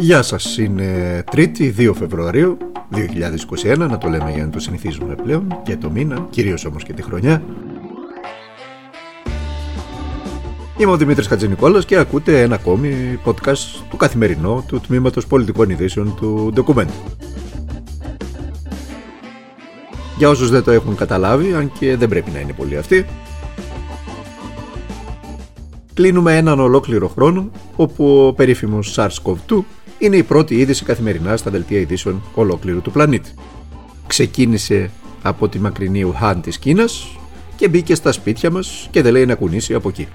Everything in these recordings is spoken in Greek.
Γεια σας, είναι 3η 2 Φεβρουαρίου 2021, να το λέμε για να το συνηθίζουμε πλέον και το μήνα, κυρίως όμως και τη χρονιά. Είμαι ο Δημήτρης Χατζηνικόλας και ακούτε ένα ακόμη podcast του καθημερινού του Τμήματος Πολιτικών Ειδήσεων του Document. Για όσους δεν το έχουν καταλάβει, αν και δεν πρέπει να είναι πολύ αυτοί, κλείνουμε έναν ολόκληρο χρόνο όπου ο περίφημος SARS-CoV-2 είναι η πρώτη είδηση καθημερινά στα δελτία ειδήσεων ολόκληρου του πλανήτη. Ξεκίνησε από τη μακρινή Ουχάν της Κίνας και μπήκε στα σπίτια μας και δεν λέει να κουνήσει από εκεί.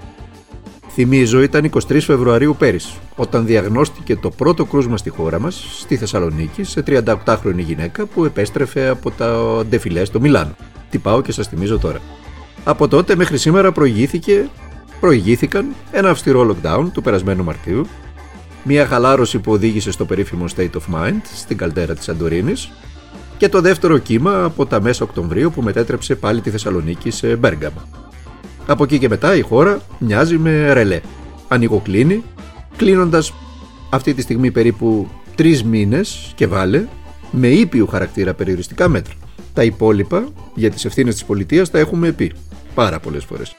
Θυμίζω ήταν 23 Φεβρουαρίου πέρυσι, όταν διαγνώστηκε το πρώτο κρούσμα στη χώρα μας, στη Θεσσαλονίκη, σε 38χρονη γυναίκα που επέστρεφε από τα ντεφιλές στο Μιλάνο. Τι πάω και σας θυμίζω τώρα. Από τότε μέχρι σήμερα προηγήθηκε, προηγήθηκαν ένα αυστηρό lockdown του περασμένου Μαρτίου, μια χαλάρωση που οδήγησε στο περίφημο State of Mind στην καλτέρα της Σαντορίνης και το δεύτερο κύμα από τα μέσα Οκτωβρίου που μετέτρεψε πάλι τη Θεσσαλονίκη σε Μπέργαμα. Από εκεί και μετά η χώρα μοιάζει με ρελέ. Ανοιγοκλίνει, κλείνοντας αυτή τη στιγμή περίπου τρεις μήνες και βάλε με ήπιου χαρακτήρα περιοριστικά μέτρα. Τα υπόλοιπα για τις ευθύνες της πολιτείας τα έχουμε πει πάρα πολλές φορές.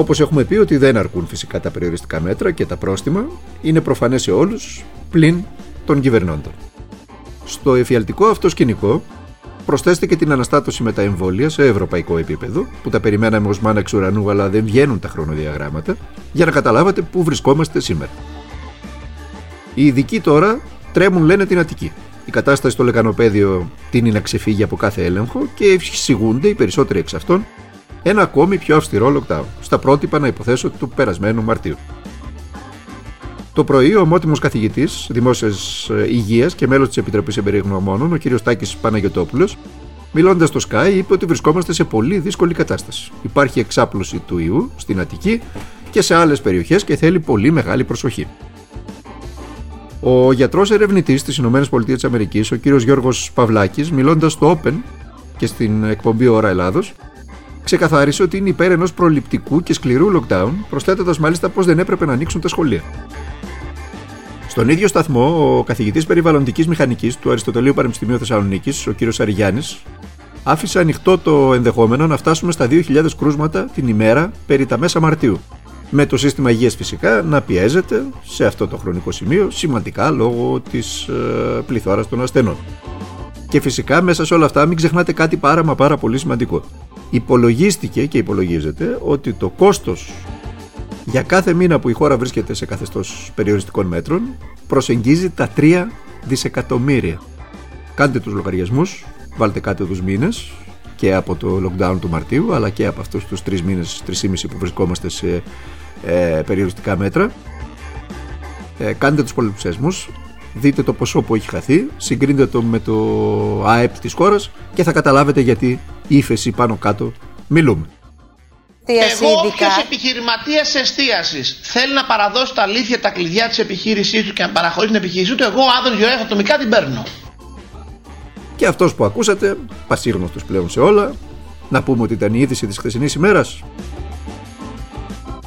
Όπως έχουμε πει ότι δεν αρκούν φυσικά τα περιοριστικά μέτρα και τα πρόστιμα, είναι προφανές σε όλους πλην των κυβερνώντων. Στο εφιαλτικό αυτό σκηνικό προσθέστε και την αναστάτωση με τα εμβόλια σε ευρωπαϊκό επίπεδο, που τα περιμέναμε ως μάνα εξ ουρανού, αλλά δεν βγαίνουν τα χρονοδιαγράμματα, για να καταλάβατε πού βρισκόμαστε σήμερα. Οι ειδικοί τώρα τρέμουν, λένε, την Αττική. Η κατάσταση στο λεκανοπέδιο τίνει να ξεφύγει από κάθε έλεγχο και εξηγούνται οι περισσότεροι εξ αυτών ένα ακόμη πιο αυστηρό lockdown, στα πρότυπα να υποθέσω του περασμένου Μαρτίου. Το πρωί, ο ομότιμος καθηγητής δημόσιας ε, υγείας και μέλος της Επιτροπής Εμπειρογνωμόνων, ο κ. Τάκης Παναγιοτόπουλος, μιλώντας στο Sky, είπε ότι βρισκόμαστε σε πολύ δύσκολη κατάσταση. Υπάρχει εξάπλωση του ιού στην Αττική και σε άλλες περιοχές και θέλει πολύ μεγάλη προσοχή. Ο γιατρός ερευνητής της ΗΠΑ, ο κ. Γιώργος Παυλάκης, μιλώντας στο Open και στην εκπομπή Ωρα Ελλάδος, ξεκαθάρισε ότι είναι υπέρ ενός προληπτικού και σκληρού lockdown, προσθέτοντας μάλιστα πως δεν έπρεπε να ανοίξουν τα σχολεία. Στον ίδιο σταθμό, ο καθηγητής περιβαλλοντικής μηχανικής του Αριστοτελείου Πανεπιστημίου Θεσσαλονίκης, ο κ. Αριγιάννη, άφησε ανοιχτό το ενδεχόμενο να φτάσουμε στα 2.000 κρούσματα την ημέρα περί τα μέσα Μαρτίου. Με το σύστημα υγείας φυσικά να πιέζεται σε αυτό το χρονικό σημείο σημαντικά λόγω της ε, πληθώρας των ασθενών. Και φυσικά μέσα σε όλα αυτά μην ξεχνάτε κάτι πάρα μα πάρα πολύ σημαντικό. Υπολογίστηκε και υπολογίζεται ότι το κόστος για κάθε μήνα που η χώρα βρίσκεται σε καθεστώς περιοριστικών μέτρων προσεγγίζει τα 3 δισεκατομμύρια. Κάντε τους λογαριασμούς, βάλτε κάτω τους μήνες και από το lockdown του Μαρτίου αλλά και από αυτούς τους 3 μήνες, 3,5 που βρισκόμαστε σε ε, περιοριστικά μέτρα. Ε, κάντε τους πολυψέσμους, δείτε το ποσό που έχει χαθεί, συγκρίνετε το με το ΑΕΠ της χώρας και θα καταλάβετε γιατί ύφεση πάνω κάτω μιλούμε. Εγώ, όποιο επιχειρηματίας εστίασης θέλει να παραδώσει τα αλήθεια, τα κλειδιά της επιχείρησής του και να παραχωρήσει την επιχείρησή του, εγώ, Άδων Γιωράφ, ατομικά την παίρνω. Και αυτός που ακούσατε, πασίγνωστος πλέον σε όλα, να πούμε ότι ήταν η είδηση της χθεσινής ημέρας.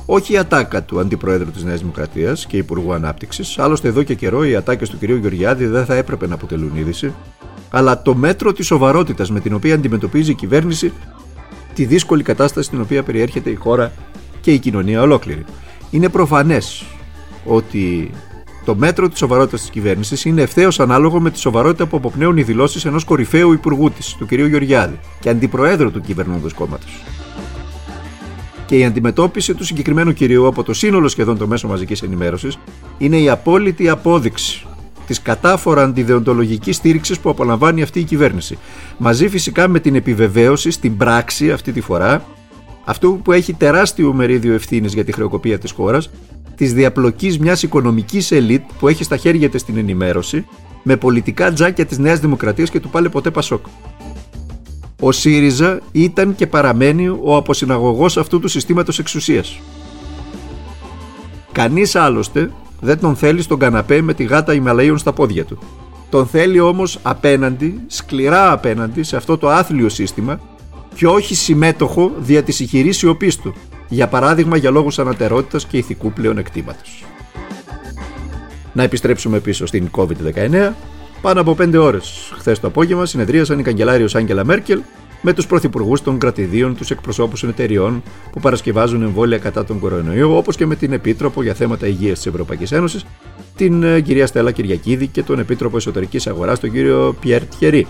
Όχι η ατάκα του Αντιπροέδρου της Νέας Δημοκρατίας και Υπουργού Ανάπτυξης, άλλωστε εδώ και καιρό οι ατάκες του κ. Γεωργιάδη δεν θα έπρεπε να αποτελούν είδηση, αλλά το μέτρο της σοβαρότητας με την οποία αντιμετωπίζει η κυβέρνηση τη δύσκολη κατάσταση στην οποία περιέρχεται η χώρα και η κοινωνία ολόκληρη. Είναι προφανές ότι το μέτρο της σοβαρότητας της κυβέρνησης είναι ευθέως ανάλογο με τη σοβαρότητα που αποπνέουν οι δηλώσεις ενός κορυφαίου υπουργού της, του κ. Γεωργιάδη, και αντιπροέδρου του κυβερνώντος κόμματος. Και η αντιμετώπιση του συγκεκριμένου κυρίου από το σύνολο σχεδόν των μέσων μαζικής ενημέρωσης είναι η απόλυτη απόδειξη της κατάφορα αντιδεοντολογικής στήριξης που απολαμβάνει αυτή η κυβέρνηση. Μαζί φυσικά με την επιβεβαίωση στην πράξη αυτή τη φορά αυτού που έχει τεράστιο μερίδιο ευθύνης για τη χρεοκοπία της χώρας, της διαπλοκής μιας οικονομικής ελίτ που έχει στα χέρια της την ενημέρωση με πολιτικά τζάκια της Νέας Δημοκρατίας και του πάλι ποτέ Πασόκ. Ο ΣΥΡΙΖΑ ήταν και παραμένει ο αποσυναγωγός αυτού του συστήματος εξουσίας. Κανείς άλλωστε δεν τον θέλει στον καναπέ με τη γάτα Ιμαλαίων στα πόδια του. Τον θέλει όμως απέναντι, σκληρά απέναντι σε αυτό το άθλιο σύστημα και όχι συμμέτοχο δια της ηχηρής σιωπής του, για παράδειγμα για λόγους ανατερότητας και ηθικού πλεονεκτήματος. Να επιστρέψουμε πίσω στην COVID-19. Πάνω από 5 ώρες χθες το απόγευμα συνεδρίασαν η καγκελάριος Άγγελα Μέρκελ με τους πρωθυπουργούς των κρατηδίων, τους εκπροσώπους εταιριών που παρασκευάζουν εμβόλια κατά τον κορονοϊό, όπως και με την Επίτροπο για θέματα υγείας της Ευρωπαϊκής Ένωσης, την ε, κυρία Στέλλα Κυριακίδη και τον Επίτροπο Εσωτερικής Αγοράς, τον κύριο Πιέρ Τιερή.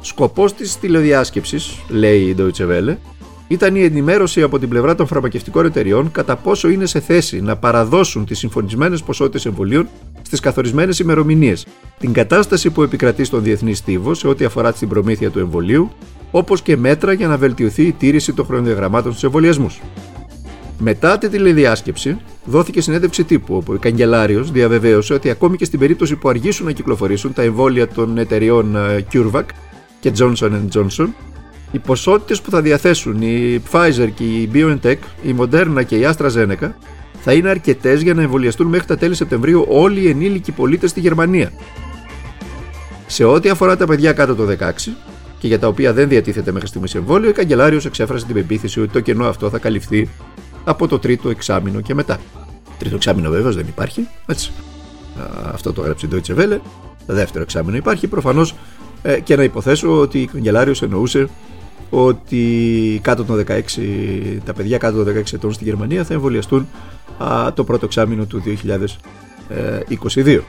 Σκοπός της τηλεδιάσκεψης, λέει η Deutsche Welle, ήταν η ενημέρωση από την πλευρά των φαρμακευτικών εταιριών κατά πόσο είναι σε θέση να παραδώσουν τις συμφωνισμένες ποσότητες εμβολίων στις καθορισμένες ημερομηνίες, την κατάσταση που επικρατεί στον διεθνής στίβο σε ό,τι αφορά την προμήθεια του εμβολίου, όπως και μέτρα για να βελτιωθεί η τήρηση των χρονοδιαγραμμάτων στους εμβολιασμούς. Μετά τη τηλεδιάσκεψη, δόθηκε συνέντευξη τύπου, όπου ο καγκελάριος διαβεβαίωσε ότι ακόμη και στην περίπτωση που αργήσουν να κυκλοφορήσουν τα εμβόλια των εταιριών ε, CureVac και Johnson Johnson, οι ποσότητες που θα διαθέσουν η Pfizer και η BioNTech, η Moderna και η AstraZeneca θα είναι αρκετές για να εμβολιαστούν μέχρι τα τέλη Σεπτεμβρίου όλοι οι ενήλικοι πολίτες στη Γερμανία. Σε ό,τι αφορά τα παιδιά κάτω το 16 και για τα οποία δεν διατίθεται μέχρι στιγμής εμβόλιο, η καγκελάριος εξέφρασε την πεποίθηση ότι το κενό αυτό θα καλυφθεί από το τρίτο εξάμεινο και μετά. Τρίτο εξάμεινο βέβαιω δεν υπάρχει. Έτσι. Αυτό το έγραψε η Deutsche Welle. Το δεύτερο εξάμεινο υπάρχει. Προφανώς ε, και να υποθέσω ότι η καγκελάριος εννοούσε ότι κάτω των 16, τα παιδιά κάτω των 16 ετών στη Γερμανία θα εμβολιαστούν το πρώτο εξάμεινο του 2022.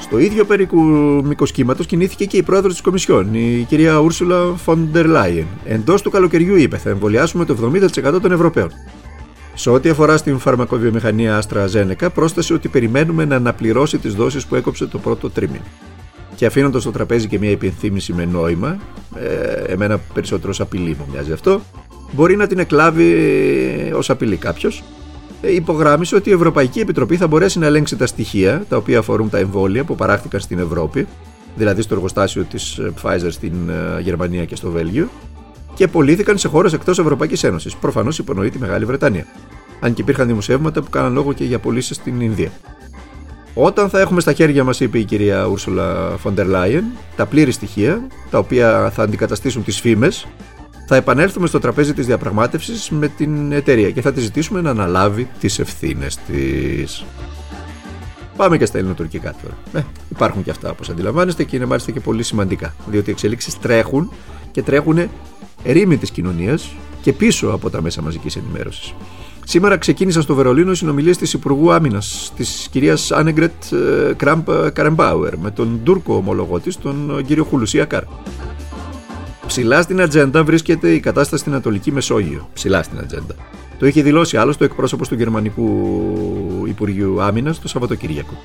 Στο ίδιο περίπου μήκος κύματος κινήθηκε και η πρόεδρος της Κομισιόν, η κυρία Ούρσουλα Φοντερ Λάιεν. Εντός του καλοκαιριού είπε: Θα εμβολιάσουμε το 70% των Ευρωπαίων. Σε ό,τι αφορά στην φαρμακοβιομηχανία AstraZeneca, πρόσθεσε ότι περιμένουμε να αναπληρώσει τις δόσεις που έκοψε το πρώτο τρίμηνο. Και αφήνοντας στο τραπέζι και μια υπενθύμηση με νόημα, ε, εμένα περισσότερο ως απειλή μου μοιάζει αυτό, μπορεί να την εκλάβει ως απειλή κάποιος. Ε, υπογράμμισε ότι η Ευρωπαϊκή Επιτροπή θα μπορέσει να ελέγξει τα στοιχεία τα οποία αφορούν τα εμβόλια που παράχθηκαν στην Ευρώπη, δηλαδή στο εργοστάσιο της ε, Pfizer στην ε, Γερμανία και στο Βέλγιο, και πωλήθηκαν σε χώρες εκτός Ευρωπαϊκής Ένωσης. Προφανώς υπονοεί τη Μεγάλη Βρετανία. Αν και υπήρχαν δημοσιεύματα που κάναν λόγο και για πωλήσεις στην Ινδία. Όταν θα έχουμε στα χέρια μας, είπε η κυρία Ούρσουλα Φοντερ Λάιεν, τα πλήρη στοιχεία, τα οποία θα αντικαταστήσουν τις φήμες, θα επανέλθουμε στο τραπέζι της διαπραγμάτευσης με την εταιρεία και θα τη ζητήσουμε να αναλάβει τις ευθύνες της. Πάμε και στα ελληνοτουρκικά τώρα. Ε, υπάρχουν και αυτά όπως αντιλαμβάνεστε και είναι μάλιστα και πολύ σημαντικά. Διότι οι εξελίξεις τρέχουν και τρέχουν ερήμη της κοινωνίας και πίσω από τα μέσα μαζικής ενημέρωσης. Σήμερα ξεκίνησαν στο Βερολίνο οι συνομιλίες της Υπουργού Άμυνας, της κυρίας Άνεγκρετ Κραμπ Καρεμπάουερ, με τον Τούρκο ομολογό της, τον ε, κύριο Χουλουσία Καρ. Ψηλά στην ατζέντα βρίσκεται η κατάσταση στην Ανατολική Μεσόγειο. Ψηλά στην ατζέντα. Το είχε δηλώσει άλλωστε ο εκπρόσωπος του Γερμανικού Υπουργείου Άμυνας το Σαββατοκύριακο.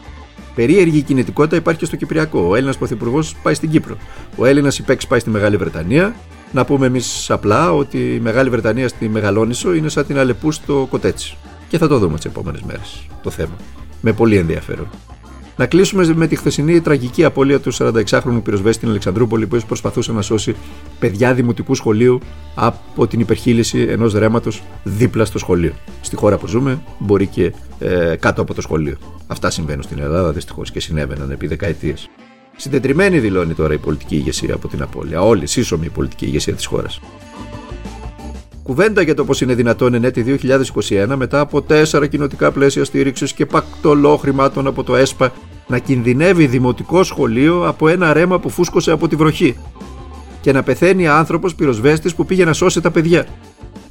Περίεργη κινητικότητα υπάρχει και στο Κυπριακό. Ο Έλληνας Πρωθυπουργός πάει στην Κύπρο. Ο Έλληνας υπέξ πάει στη Μεγάλη Βρετανία. Να πούμε εμείς απλά ότι η Μεγάλη Βρετανία στη Μεγαλόνισο είναι σαν την Αλεπού στο Κοτέτσι. Και θα το δούμε τις επόμενες μέρες το θέμα. Με πολύ ενδιαφέρον. Να κλείσουμε με τη χθεσινή τραγική απώλεια του 46χρονου πυροσβέστη στην Αλεξανδρούπολη που προσπαθούσε να σώσει παιδιά δημοτικού σχολείου από την υπερχείληση ενός ρέματος δίπλα στο σχολείο. Στη χώρα που ζούμε, μπορεί και ε, κάτω από το σχολείο. Αυτά συμβαίνουν στην Ελλάδα δυστυχώς και συνέβαιναν επί δεκαετίες. Συντετριμένη δηλώνει τώρα η πολιτική ηγεσία από την απώλεια. Όλη, σύσσωμη η πολιτική ηγεσία της χώρας. Κουβέντα για το πώς είναι δυνατόν εν έτη 2021 μετά από τέσσερα κοινοτικά πλαίσια στήριξης και πακτολό χρημάτων από το ΕΣΠΑ να κινδυνεύει δημοτικό σχολείο από ένα ρέμα που φούσκωσε από τη βροχή και να πεθαίνει άνθρωπος πυροσβέστης που πήγε να σώσει τα παιδιά.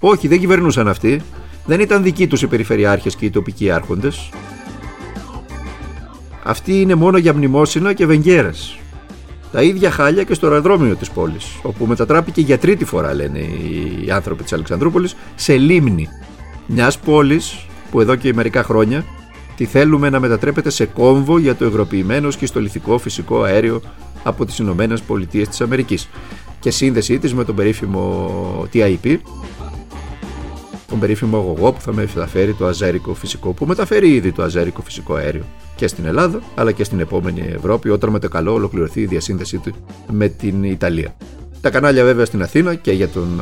Όχι, δεν κυβερνούσαν αυτοί. Δεν ήταν δικοί τους οι περιφερειάρχες και οι τοπικοί άρχοντες. Αυτοί είναι μόνο για μνημόσυνα και βεγγέρε. Τα ίδια χάλια και στο αεροδρόμιο της πόλης, όπου μετατράπηκε για τρίτη φορά, λένε οι άνθρωποι της Αλεξανδρούπολης, σε λίμνη. Μιας πόλης που εδώ και μερικά χρόνια τη θέλουμε να μετατρέπεται σε κόμβο για το υγροποιημένο σχιστολιθικό φυσικό αέριο από τις Ηνωμένες Πολιτείες της Αμερικής και σύνδεσή της με τον περίφημο TIP τον περίφημο αγωγό που θα μεταφέρει το αζέρικο φυσικό που μεταφέρει ήδη το αζέρικο φυσικό αέριο και στην Ελλάδα αλλά και στην επόμενη Ευρώπη όταν με το καλό ολοκληρωθεί η διασύνδεσή του με την Ιταλία. Τα κανάλια βέβαια στην Αθήνα και για, τον,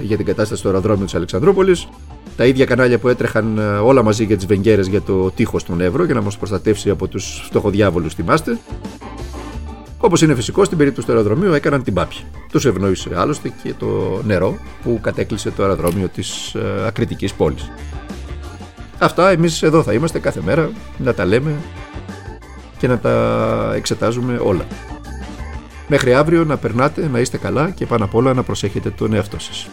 για την κατάσταση του αεροδρόμιου της Αλεξανδρούπολης τα ίδια κανάλια που έτρεχαν όλα μαζί για τις βεγγέρες για το τείχος των Εύρω για να μας προστατεύσει από τους φτωχοδιάβολους θυμάστε Όπως είναι φυσικό, στην περίπτωση του αεροδρομίου έκαναν την πάπια. Τους ευνόησε άλλωστε και το νερό που κατέκλυσε το αεροδρόμιο της ε, ακριτικής πόλης. Αυτά εμείς εδώ θα είμαστε κάθε μέρα να τα λέμε και να τα εξετάζουμε όλα. Μέχρι αύριο να περνάτε, να είστε καλά και πάνω απ' όλα να προσέχετε τον εαυτό σας.